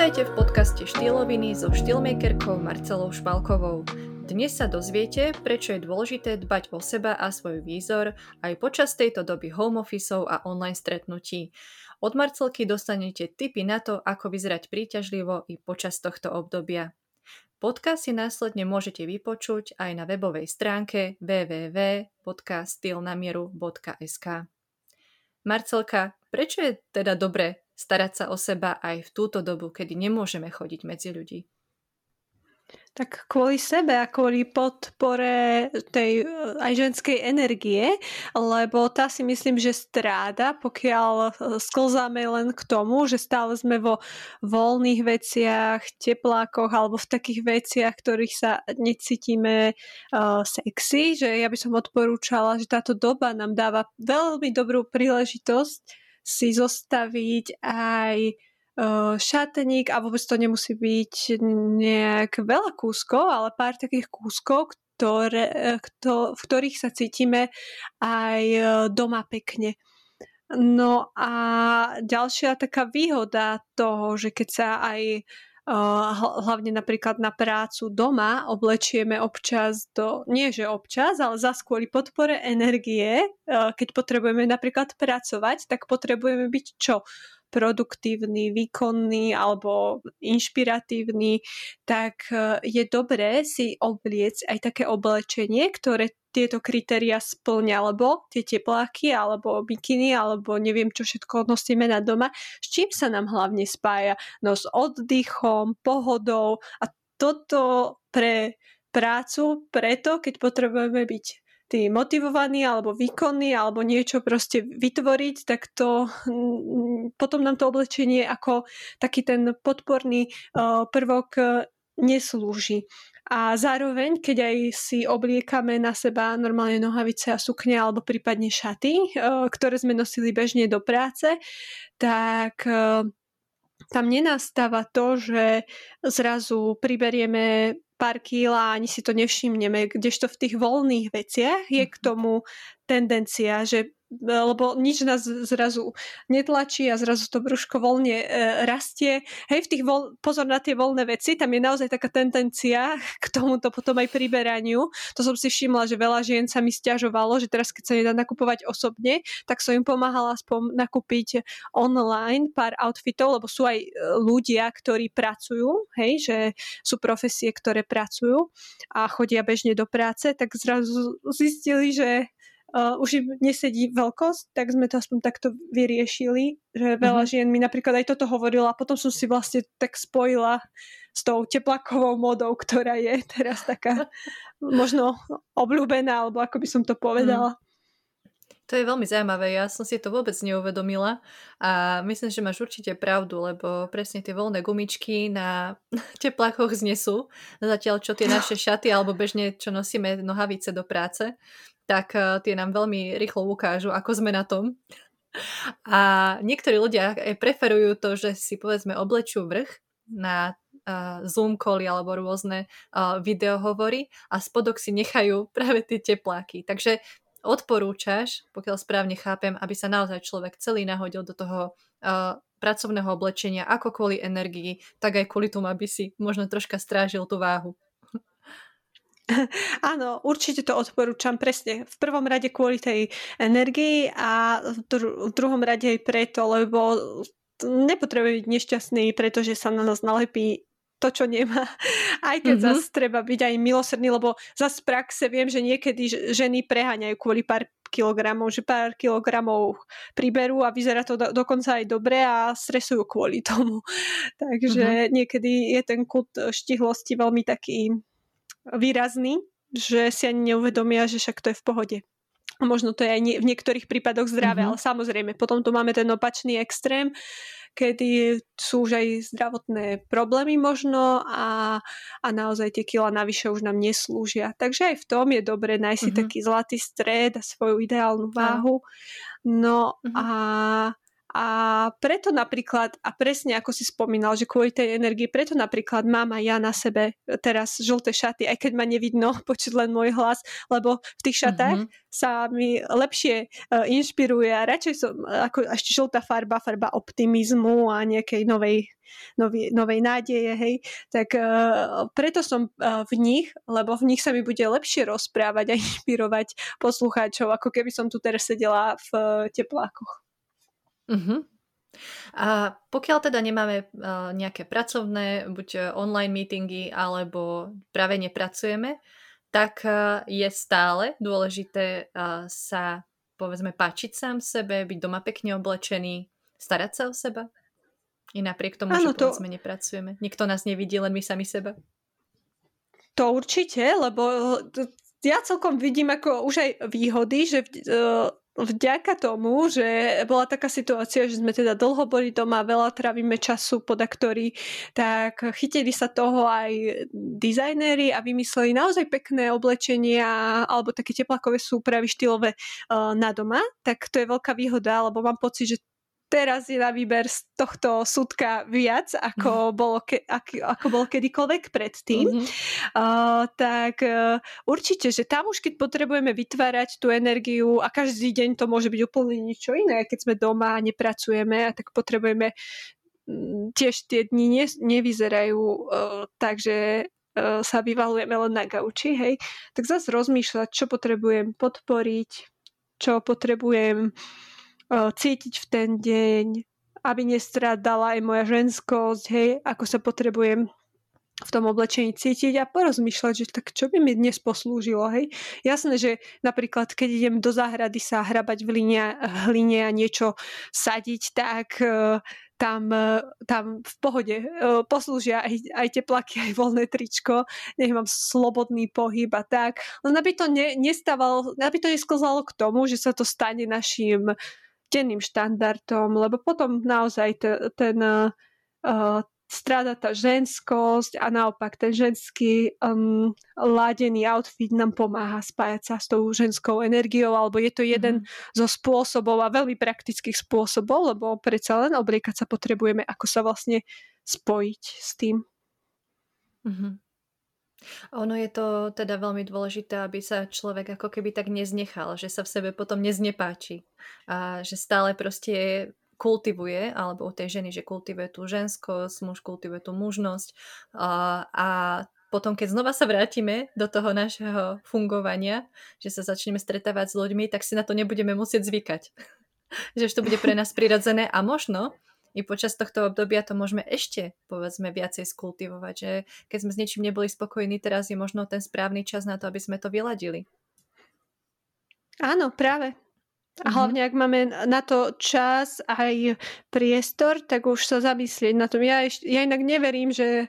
Vítajte v podcaste Štýloviny so štýlmakerkou Marcelou Špalkovou. Dnes sa dozviete, prečo je dôležité dbať o seba a svoj výzor aj počas tejto doby home officeov a online stretnutí. Od Marcelky dostanete tipy na to, ako vyzerať príťažlivo i počas tohto obdobia. Podcast si následne môžete vypočuť aj na webovej stránke www.stylnamieru.sk Marcelka, prečo je teda dobre starať sa o seba aj v túto dobu, kedy nemôžeme chodiť medzi ľudí? Tak kvôli sebe a kvôli podpore tej eh, aj ženskej energie, lebo tá si myslím, že stráda, pokiaľ eh, sklzáme len k tomu, že stále sme vo voľných veciach, teplákoch alebo v takých veciach, ktorých sa necítime uh, sexy, že ja by som odporúčala, že táto doba nám dáva veľmi dobrú príležitosť si zostaviť aj uh, šatník a vôbec to nemusí byť nejak veľa kúskov, ale pár takých kúskov, ktoré, kto, v ktorých sa cítime aj doma pekne. No a ďalšia taká výhoda toho, že keď sa aj hlavne napríklad na prácu doma oblečieme občas do, nie že občas, ale za kvôli podpore energie, keď potrebujeme napríklad pracovať, tak potrebujeme byť čo? Produktívny, výkonný alebo inšpiratívny, tak je dobré si obliec aj také oblečenie, ktoré tieto kritéria splňa, alebo tie tepláky, alebo bikiny, alebo neviem čo všetko nosíme na doma, s čím sa nám hlavne spája? No s oddychom, pohodou a toto pre prácu, preto keď potrebujeme byť tí motivovaní alebo výkonní alebo niečo proste vytvoriť, tak to potom nám to oblečenie ako taký ten podporný prvok neslúži. A zároveň, keď aj si obliekame na seba normálne nohavice a sukne alebo prípadne šaty, eh, ktoré sme nosili bežne do práce, tak eh, tam nenastáva to, že zrazu priberieme pár kýl a ani si to nevšimneme, kdežto v tých voľných veciach je k mhm. tomu tendencia, že lebo nič nás zrazu netlačí a zrazu to brúško voľne e, rastie. Hej, v tých voľ, pozor na tie voľné veci, tam je naozaj taká tendencia k tomuto potom aj priberaniu. To som si všimla, že veľa žien sa mi stiažovalo, že teraz keď sa nedá nakupovať osobne, tak som im pomáhala aspoň nakúpiť online pár outfitov, lebo sú aj e, ľudia, ktorí pracujú, hej, že sú profesie, ktoré pracujú a chodia bežne do práce, tak zrazu zistili, že uh, už im nesedí veľkosť, tak sme to aspoň takto vyriešili, že veľa mm-hmm. žien mi napríklad aj toto hovorila a potom som si vlastne tak spojila s tou teplakovou modou, ktorá je teraz taká možno obľúbená, alebo ako by som to povedala. Mm. To je veľmi zaujímavé, ja som si to vôbec neuvedomila a myslím, že máš určite pravdu, lebo presne tie voľné gumičky na teplákoch znesú, zatiaľ čo tie naše šaty alebo bežne, čo nosíme nohavice do práce, tak uh, tie nám veľmi rýchlo ukážu, ako sme na tom. A niektorí ľudia aj preferujú to, že si povedzme oblečú vrch na uh, Zoom cally alebo rôzne uh, videohovory a spodok si nechajú práve tie tepláky. Takže odporúčaš, pokiaľ správne chápem, aby sa naozaj človek celý nahodil do toho uh, pracovného oblečenia, ako kvôli energii, tak aj kvôli tomu, aby si možno troška strážil tú váhu. Áno, určite to odporúčam presne. V prvom rade kvôli tej energii a v, dru- v druhom rade aj preto, lebo nepotrebuje byť nešťastný, pretože sa na nás nalepí to, čo nemá. Aj keď mm-hmm. zase treba byť aj milosrdný, lebo zase v praxe viem, že niekedy ženy preháňajú kvôli pár kilogramov, že pár kilogramov priberú a vyzerá to do, dokonca aj dobre a stresujú kvôli tomu. Takže mm-hmm. niekedy je ten kult štihlosti veľmi taký výrazný, že si ani neuvedomia, že však to je v pohode. A možno to je aj nie, v niektorých prípadoch zdravé, mm-hmm. ale samozrejme, potom tu máme ten opačný extrém, kedy sú už aj zdravotné problémy možno a, a naozaj tie kila navyše už nám neslúžia. Takže aj v tom je dobre nájsť mm-hmm. si mhm. taký zlatý stred a svoju ideálnu váhu. No mm-hmm. a A preto napríklad, a presne ako si spomínal, že kvôli tej energii, preto napríklad mám aj ja na sebe teraz žlté šaty, aj keď ma nevidno, počuť len môj hlas, lebo v tých šatách mm-hmm. sa mi lepšie uh, inšpiruje a radšej som, ako ešte žltá farba, farba optimizmu a nejakej novej novej, novej nádeje, hej, tak uh, preto som uh, v nich, lebo v nich sa mi bude lepšie rozprávať a inšpirovať poslucháčov, ako keby som tu teraz sedela v uh, teplákoch. Uh-huh. A pokiaľ teda nemáme uh, nejaké pracovné, buď online meetingy, alebo práve nepracujeme, tak uh, je stále dôležité sa, povedzme, páčiť sám sebe, byť doma pekne oblečený, starať sa o seba? I napriek tomu, ano, že to... povedzme nepracujeme. Nikto nás nevidí, len my sami seba. To určite, lebo ja celkom vidím ako už aj výhody, že vďaka tomu, že bola taká situácia, že sme teda dlho boli doma, veľa trávime času pod aktory, tak chytili sa toho aj dizajnéri a vymysleli naozaj pekné oblečenia alebo také teplakové súpravy štýlové uh, na doma, tak to je veľká výhoda, lebo mám pocit, že teraz je na výber z tohto súdka viac, ako, mm. bolo, ke, ako, ako bol kedykoľvek predtým. Mm-hmm. Uh, tak uh, určite, že tam už keď potrebujeme vytvárať tú energiu a každý deň to môže byť úplne niečo iné, keď sme doma a nepracujeme, a tak potrebujeme tiež tie dni ne, nevyzerajú uh, tak, že uh, sa vyvalujeme len na gauči, hej, tak zase rozmýšľať, čo potrebujem podporiť, čo potrebujem cítiť v ten deň, aby nestradala aj moja ženskosť, hej, ako sa potrebujem v tom oblečení cítiť a porozmýšľať, že tak čo by mi dnes poslúžilo, hej. Jasné, že napríklad, keď idem do záhrady sa hrabať v line, hline a niečo sadiť, tak uh, tam, uh, tam v pohode uh, poslúžia aj, aj teplaky, aj voľné tričko, nech mám slobodný pohyb a tak. Len aby to ne, nestávalo, aby to nesklzalo k tomu, že sa to stane našim denným štandardom, lebo potom naozaj t- ten uh, stráda tá ženskosť a naopak ten ženský um, ládený outfit nám pomáha spájať sa s tou ženskou energiou, alebo je to jeden mm-hmm. zo spôsobov a veľmi praktických spôsobov, lebo predsa len obliekať sa potrebujeme, ako sa vlastne spojiť s tým. Mm-hmm. Ono je to teda veľmi dôležité, aby sa človek ako keby tak neznechal, že sa v sebe potom neznepáči a že stále proste kultivuje, alebo u tej ženy, že kultivuje tú ženskosť, muž kultivuje tú mužnosť a, a potom, keď znova sa vrátime do toho našeho fungovania, že sa začneme stretávať s ľuďmi, tak si na to nebudeme musieť zvykať. že už to bude pre nás prirodzené a možno i počas tohto obdobia to môžeme ešte, povedzme, viacej skultivovať, že keď sme s niečím neboli spokojní, teraz je možno ten správny čas na to, aby sme to vyladili. Áno, práve. A mhm. hlavne, ak máme na to čas aj priestor, tak už sa zamyslieť na tom. Ja, eš- ja inak neverím, že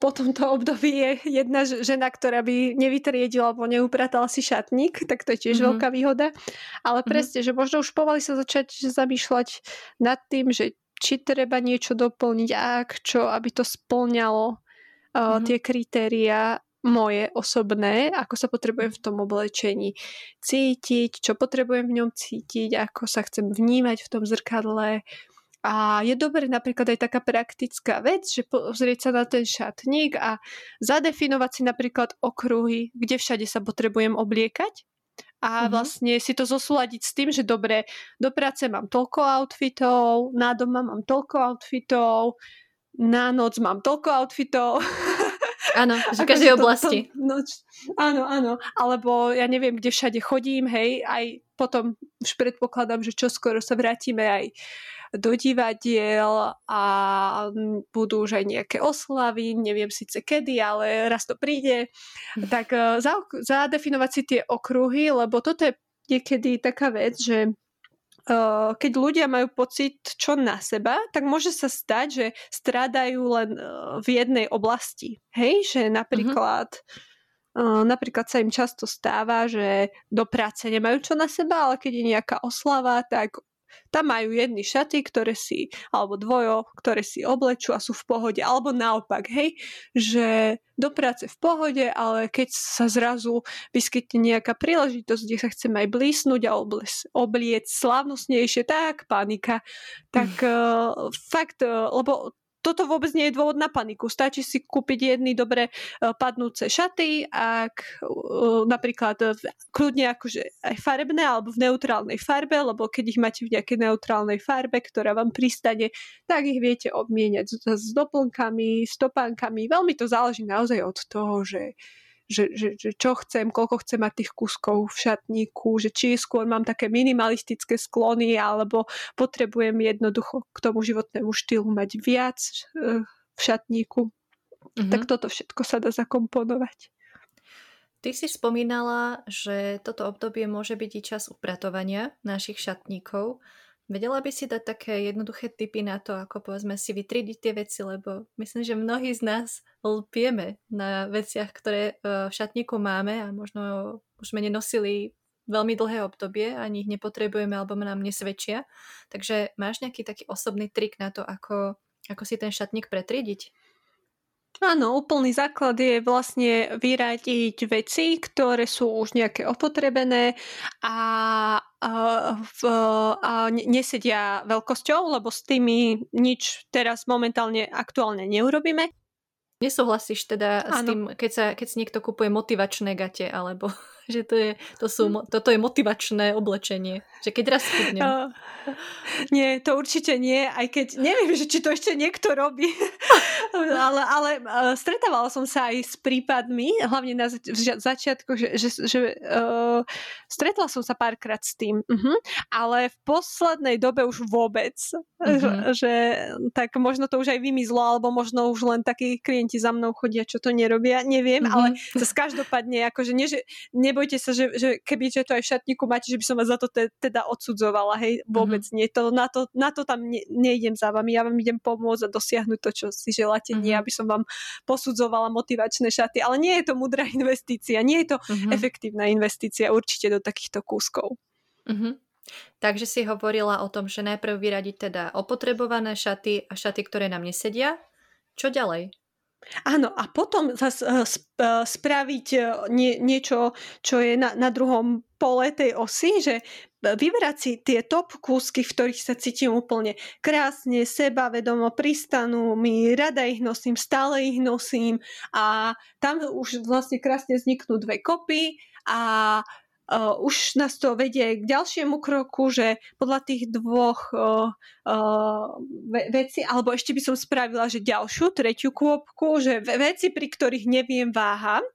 po tomto období je jedna žena, ktorá by nevytriedila alebo neupratala si šatník, tak to je tiež mm-hmm. veľká výhoda. Ale mm-hmm. presne, že možno už povali sa začať zamýšľať nad tým, že či treba niečo doplniť, ak čo, aby to splňalo uh, mm-hmm. tie kritéria moje osobné, ako sa potrebujem v tom oblečení cítiť, čo potrebujem v ňom cítiť, ako sa chcem vnímať v tom zrkadle. A je dobré napríklad aj taká praktická vec, že pozrieť sa na ten šatník a zadefinovať si napríklad okruhy, kde všade sa potrebujem obliekať a mm-hmm. vlastne si to zosúľadiť s tým, že dobre, do práce mám toľko outfitov, na doma mám toľko outfitov, na noc mám toľko outfitov. Áno, že každej oblasti. To, to, noč, áno, áno. Alebo ja neviem, kde všade chodím, hej, aj potom už predpokladám, že čoskoro sa vrátime aj do divadiel a budú už aj nejaké oslavy, neviem síce kedy, ale raz to príde. Tak e, zadefinovať si tie okruhy, lebo toto je niekedy taká vec, že keď ľudia majú pocit čo na seba, tak môže sa stať, že strádajú len v jednej oblasti. Hej, že napríklad uh-huh. napríklad sa im často stáva, že do práce nemajú čo na seba, ale keď je nejaká oslava, tak Tam majú jedny šaty, ktoré si, alebo dvojo, ktoré si oblečú a sú v pohode. Alebo naopak, hej, že do práce v pohode, ale keď sa zrazu vyskytne nejaká príležitosť, kde sa chceme aj blísnuť a obliec, obliec slávnostnejšie, tak panika. Tak uh, fakt, uh, lebo toto vôbec nie je dôvod na paniku. Stačí si kúpiť jedny dobre e, padnúce šaty, ak e, napríklad kľudne akože aj farebné alebo v neutrálnej farbe, lebo keď ich máte v nejakej neutrálnej farbe, ktorá vám pristane, tak ich viete obmieniať s, s doplnkami, stopánkami. Veľmi to záleží naozaj od toho, že že, že, že čo chcem, koľko chcem mať tých kuskov v šatníku, že či skôr mám také minimalistické sklony, alebo potrebujem jednoducho k tomu životnému štýlu mať viac eh, v šatníku. Mm-hmm. Tak toto všetko sa dá zakomponovať. Ty si spomínala, že toto obdobie môže byť i čas upratovania našich šatníkov. Vedela by si dať také jednoduché tipy na to, ako povedzme si vytriediť tie veci, lebo myslím, že mnohí z nás lpieme na veciach, ktoré e, v šatníku máme a možno už sme nenosili veľmi dlhé obdobie, ani ich nepotrebujeme alebo nám nesvedčia. Takže máš nejaký taký osobný trik na to, ako, ako si ten šatník pretriediť? Áno, úplný základ je vlastne vyradiť veci, ktoré sú už nejaké opotrebené a, a, v, a nesedia veľkosťou, lebo s tými nič teraz momentálne aktuálne neurobíme. Nesúhlasíš teda ano. s tým, keď, sa, keď si niekto kupuje motivačné gate, alebo že to je, to sú, toto je motivačné oblečenie. Že keď raz chudnem. Uh, nie, to určite nie, aj keď neviem, že či to ešte niekto robí. ale ale uh, stretávala som sa aj s prípadmi, hlavne na zač- začiatku, že, že, že uh, stretla som sa párkrát s tým. Uh-huh. Ale v poslednej dobe už vôbec. Uh-huh. Že, tak možno to už aj vymizlo, alebo možno už len takí klienti za mnou chodia, čo to nerobia. Neviem, uh-huh. ale zase každopádne, akože nie, že nebo nebojte sa, že, že keby že to aj v šatníku máte, že by som vás za to te, teda odsudzovala, hej, vôbec mm-hmm. nie. To, na, to, na to tam ne, nejdem za vami, ja vám idem pomôcť a dosiahnuť to, čo si želáte, mm-hmm. nie aby som vám posudzovala motivačné šaty, ale nie je to mudrá investícia, nie je to mm-hmm. efektívna investícia určite do takýchto kúskov. Mm-hmm. Takže si hovorila o tom, že najprv vyradiť teda opotrebované šaty a šaty, ktoré nám nesedia. Čo ďalej? Áno, a potom zase uh, spraviť uh, nie, niečo, čo je na, na druhom pole tej osy, že vyberať si tie top kúsky, v ktorých sa cítim úplne krásne, seba vedomo pristanú, mi rada ich nosím, stále ich nosím a tam už vlastne krásne vzniknú dve kopy a uh, už nás to vedie k ďalšiemu kroku, že podľa tých dvoch uh, uh, veci, alebo ešte by som spravila, že ďalšiu, tretiu kôpku, že veci, pri ktorých neviem váham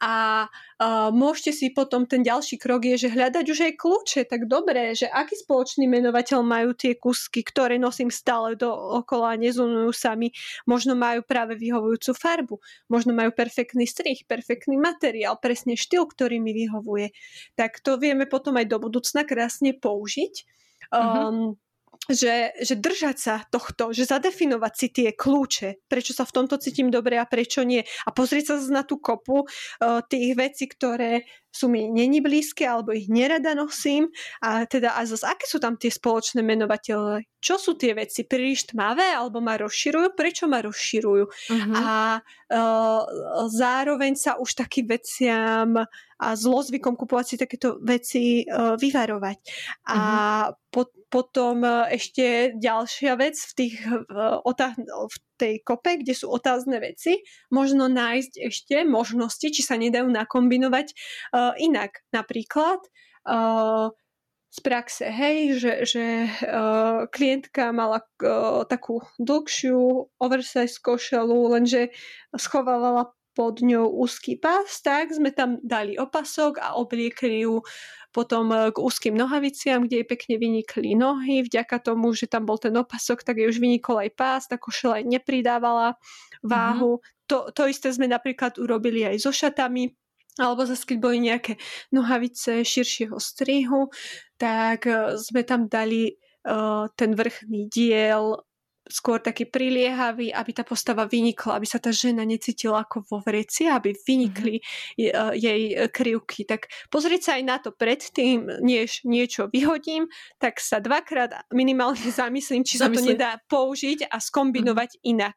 a uh, môžete si potom, ten ďalší krok je, že hľadať už aj kľúče, tak dobre, že aký spoločný menovateľ majú tie kusky, ktoré nosím stále do okola a nezunujú sami, možno majú práve vyhovujúcu farbu, možno majú perfektný strih, perfektný materiál, presne štýl, ktorý mi vyhovuje. Tak to vieme potom aj do budúcna krásne použiť. Um, že, že držať sa tohto, že zadefinovať si tie kľúče, prečo sa v tomto cítim dobre a prečo nie. A pozrieť sa na tú kopu uh, tých vecí, ktoré sú mi není blízke alebo ich nerada nosím. A teda a zase, aké sú tam tie spoločné menovateľe? Čo sú tie veci? Príliš tmavé alebo ma rozširujú? Prečo ma rozširujú? Uh-huh. A zároveň sa už takým veciam a zlozvykom kupovať si takéto veci uh, vyvarovať. A uh-huh. po, potom uh, ešte ďalšia vec v, tých, v tej kope, kde sú otázne veci, možno nájsť ešte možnosti, či sa nedajú nakombinovať inak. Napríklad z praxe, hej, že, že uh, klientka mala uh, takú dlhšiu oversize košelu, lenže schovávala pod ňou úzky pás, tak sme tam dali opasok a obliekli ju potom e, k úzkým nohaviciam, kde jej pekne vynikli nohy. Vďaka tomu, že tam bol ten opasok, tak jej už vynikol aj pás, tá košela aj nepridávala váhu. Mm-hmm. To, to isté sme napríklad urobili aj so šatami, alebo zase keď boli nejaké nohavice širšieho strihu, tak e, sme tam dali uh, ten vrchný diel skôr taký priliehavý, aby tá postava vynikla, aby sa tá žena necítila ako vo vreci, aby vynikli mm-hmm. jej krivky. Tak pozrieť sa aj na to predtým, než niečo vyhodím, tak sa dvakrát minimálne zamyslím, či sa to nedá použiť a skombinovať mm-hmm. inak.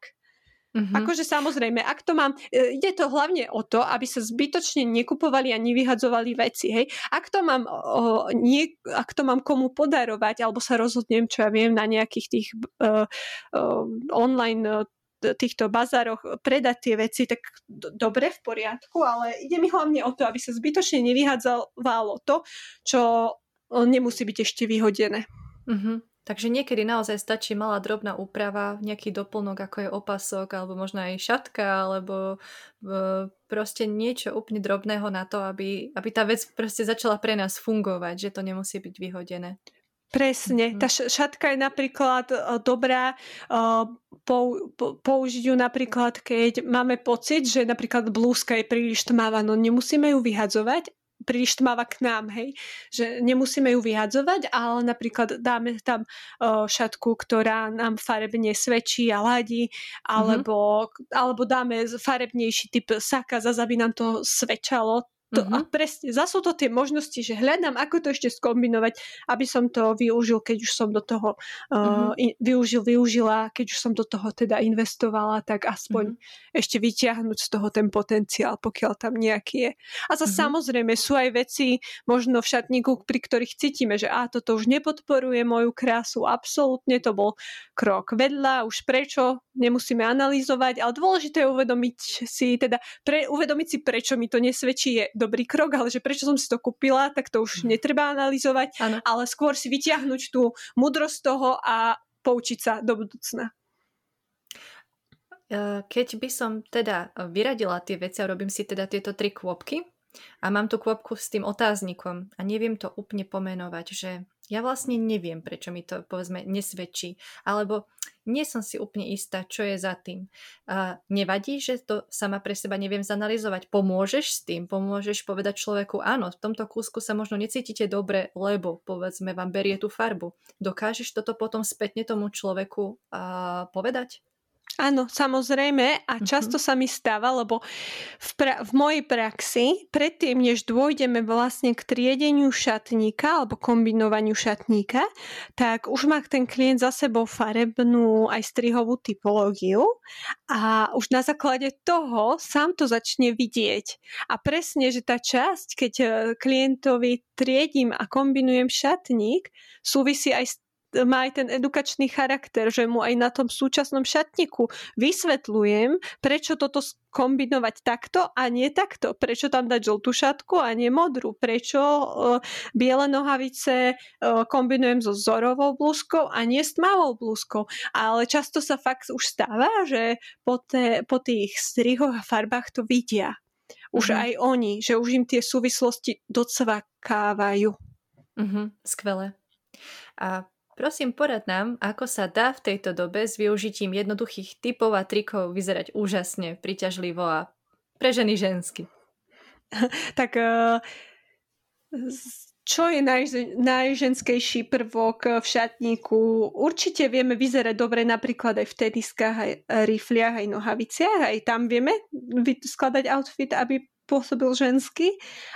Mm-hmm. Akože samozrejme, ak to mám, e, ide to hlavne o to, aby sa zbytočne nekupovali a nevyhadzovali veci, hej. Ak to mám, o, nie, ak to mám komu podarovať, alebo sa rozhodnem, čo ja viem, na nejakých tých uh, uh, online týchto bazároch predať tie veci, tak do, dobre, v poriadku, ale ide mi hlavne o to, aby sa zbytočne nevyhadzovalo to, čo nemusí byť ešte vyhodené. Mm-hmm. Takže niekedy naozaj stačí malá drobná úprava, nejaký doplnok, ako je opasok, alebo možno aj šatka, alebo e, proste niečo úplne drobného na to, aby, aby tá vec proste začala pre nás fungovať, že to nemusí byť vyhodené. Presne. Mm. Tá šatka je napríklad uh, dobrá pou, použiť ju napríklad, keď máme pocit, že napríklad blúzka je príliš tmavá, no nemusíme ju vyhadzovať, príliš tmavá k nám, hej. Že nemusíme ju vyhadzovať, ale napríklad dáme tam uh, šatku, ktorá nám farebne svedčí a ladí, alebo, mm-hmm. alebo dáme farebnejší typ saka, zase aby nám to svedčalo to, uh-huh. A presne, zase sú to tie možnosti, že hľadám, ako to ešte skombinovať, aby som to využil, keď už som do toho uh, uh-huh. in, využil, využila, keď už som do toho teda investovala, tak aspoň uh-huh. ešte vyťahnuť z toho ten potenciál, pokiaľ tam nejaký je. A zase uh-huh. samozrejme sú aj veci možno v šatníku, pri ktorých cítime, že a toto už nepodporuje moju krásu, absolútne to bol krok vedľa, už prečo, nemusíme analyzovať, ale dôležité je uvedomiť si, teda pre, uvedomiť si, prečo mi to nesvedčí, je dobrý krok, ale že prečo som si to kúpila, tak to už mhm. netreba analyzovať, ano. ale skôr si vyťahnuť tú mudrosť toho a poučiť sa do budúcna. E, keď by som teda vyradila tie veci a robím si teda tieto tri kôpky a mám tú kôpku s tým otáznikom a neviem to úplne pomenovať, že ja vlastne neviem, prečo mi to povedzme nesvedčí, alebo nie som si úplne istá, čo je za tým. Uh, nevadí, že to sama pre seba neviem zanalizovať. Pomôžeš s tým, pomôžeš povedať človeku, áno, v tomto kúsku sa možno necítite dobre, lebo povedzme vám berie tú farbu. Dokážeš toto potom spätne tomu človeku uh, povedať? Áno, samozrejme a mhm. často sa mi stáva, lebo v, pra- v mojej praxi, predtým než dôjdeme vlastne k triedeniu šatníka alebo kombinovaniu šatníka, tak už má ten klient za sebou farebnú aj strihovú typológiu a už na základe toho sám to začne vidieť. A presne, že tá časť, keď e, klientovi triedím a kombinujem šatník, súvisí aj s má aj ten edukačný charakter, že mu aj na tom súčasnom šatníku vysvetľujem, prečo toto kombinovať takto a nie takto. Prečo tam dať žltú šatku a nie modrú. Prečo uh, biele nohavice uh, kombinujem so zorovou blúzkou a nie s tmavou blúzkou. Ale často sa fakt už stáva, že po, te, po tých strihoch a farbách to vidia. Už mm-hmm. aj oni, že už im tie súvislosti docvakávajú. Mm-hmm, skvelé. A Prosím, porad nám, ako sa dá v tejto dobe s využitím jednoduchých typov a trikov vyzerať úžasne, priťažlivo a pre ženy žensky. tak uh, čo je naj, najženskejší prvok v šatníku? Určite vieme vyzerať dobre napríklad aj v teniskách, aj rifliach, aj nohaviciach. Aj tam vieme skladať outfit, aby pôsobil žensky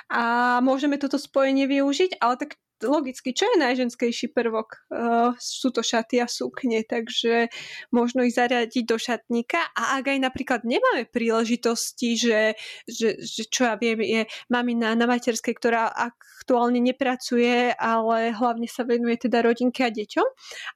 a môžeme toto spojenie využiť, ale tak logicky, čo je najženskejší prvok? Uh, sú to šaty a sukne, takže možno ich zariadiť do šatníka. A ak aj napríklad nemáme príležitosti, že, že, že čo ja viem, je mamina na materskej, ktorá aktuálne nepracuje, ale hlavne sa venuje teda rodinke a deťom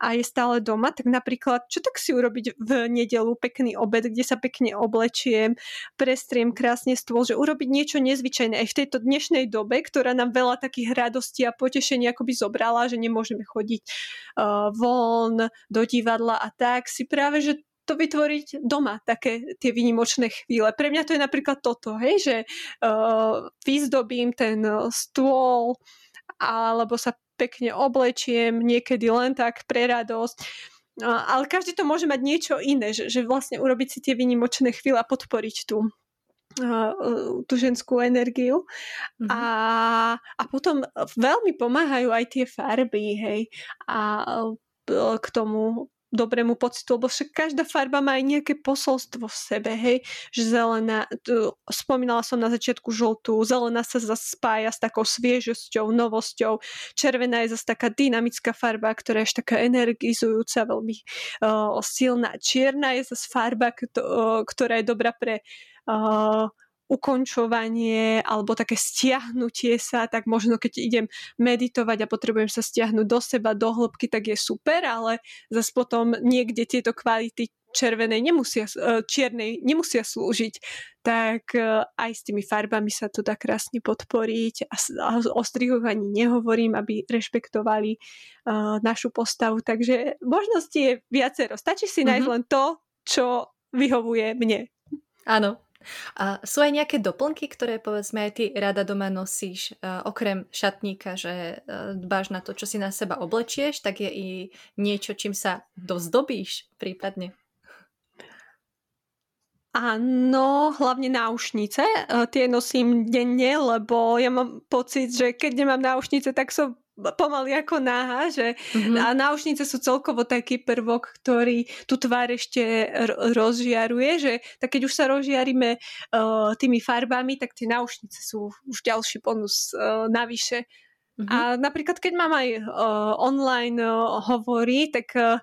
a je stále doma, tak napríklad, čo tak si urobiť v nedelu? Pekný obed, kde sa pekne oblečiem, prestriem krásne stôl, že urobiť niečo nezvyčajné. Aj v tejto dnešnej dobe, ktorá nám veľa takých radostí a potešení riešenie akoby zobrala, že nemôžeme chodiť uh, von, do divadla a tak, si práve, že to vytvoriť doma, také tie výnimočné chvíle. Pre mňa to je napríklad toto, hej, že uh, vyzdobím ten stôl alebo sa pekne oblečiem, niekedy len tak pre radosť. Ale každý to môže mať niečo iné, že, že vlastne urobiť si tie výnimočné chvíle a podporiť tú, tú ženskú energiu. Mm-hmm. A, a potom veľmi pomáhajú aj tie farby, hej. A k tomu dobrému pocitu, lebo však každá farba má aj nejaké posolstvo v sebe, hej, že zelená, tu, spomínala som na začiatku žltú, zelená sa zase spája s takou sviežosťou, novosťou, červená je zase taká dynamická farba, ktorá je taká energizujúca, veľmi uh, silná, čierna je zase farba, ktorá je dobrá pre uh, ukončovanie alebo také stiahnutie sa, tak možno keď idem meditovať a potrebujem sa stiahnuť do seba, do hĺbky, tak je super, ale zase potom niekde tieto kvality červenej nemusia, e, čiernej nemusia slúžiť, tak e, aj s tými farbami sa to dá krásne podporiť a o strihoch ani nehovorím, aby rešpektovali uh, našu postavu, takže možnosti je viacero. Stačí si mm-hmm. nájsť len to, čo vyhovuje mne. Áno, a sú aj nejaké doplnky, ktoré povedzme aj ty rada doma nosíš, okrem šatníka, že uh, dbáš na to, čo si na seba oblečieš, tak je i niečo, čím sa dozdobíš prípadne? Áno, hlavne náušnice. Tie nosím denne, lebo ja mám pocit, že keď nemám náušnice, tak som pomaly ako náha, že mm-hmm. a náušnice sú celkovo taký prvok, ktorý tú tvár ešte rozžiaruje, že tak keď už sa rozžiarime uh, tými farbami, tak tie náušnice sú už ďalší bonus uh, navyše. Mm-hmm. A napríklad, keď mám aj uh, online uh, hovory, tak uh,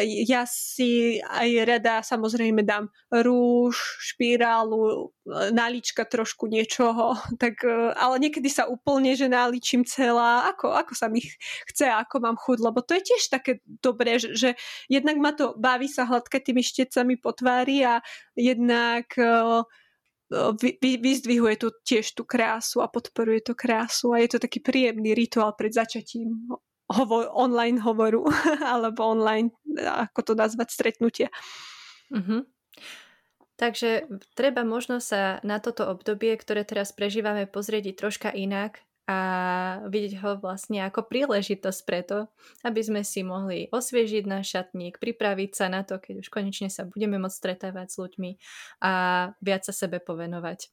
ja si aj rada samozrejme dám rúž, špirálu, nálička trošku niečoho, tak, e, ale niekedy sa úplne, že náličím celá, ako, ako sa mi chce, ako mám chuť, lebo to je tiež také dobré, že, že jednak ma to baví sa hladkať tými štecami po tvári a jednak vy, vyzdvihuje tu tiež tú krásu a podporuje to krásu a je to taký príjemný rituál pred začatím hovor, online hovoru alebo online, ako to nazvať, stretnutia. Uh-huh. Takže treba možno sa na toto obdobie, ktoré teraz prežívame, pozrieť troška inak a vidieť ho vlastne ako príležitosť preto, aby sme si mohli osviežiť náš šatník, pripraviť sa na to, keď už konečne sa budeme môcť stretávať s ľuďmi a viac sa sebe povenovať.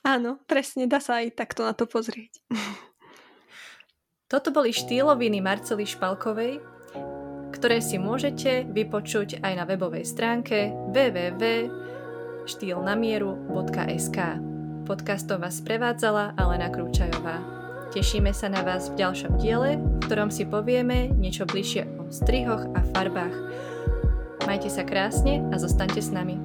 Áno, presne, dá sa aj takto na to pozrieť. Toto boli štýloviny Marcely Špalkovej, ktoré si môžete vypočuť aj na webovej stránke www.štýlnamieru.sk. Podcastov vás prevádzala Alena Krúčajová. Tešíme sa na vás v ďalšom diele, v ktorom si povieme niečo bližšie o strihoch a farbách. Majte sa krásne a zostaňte s nami.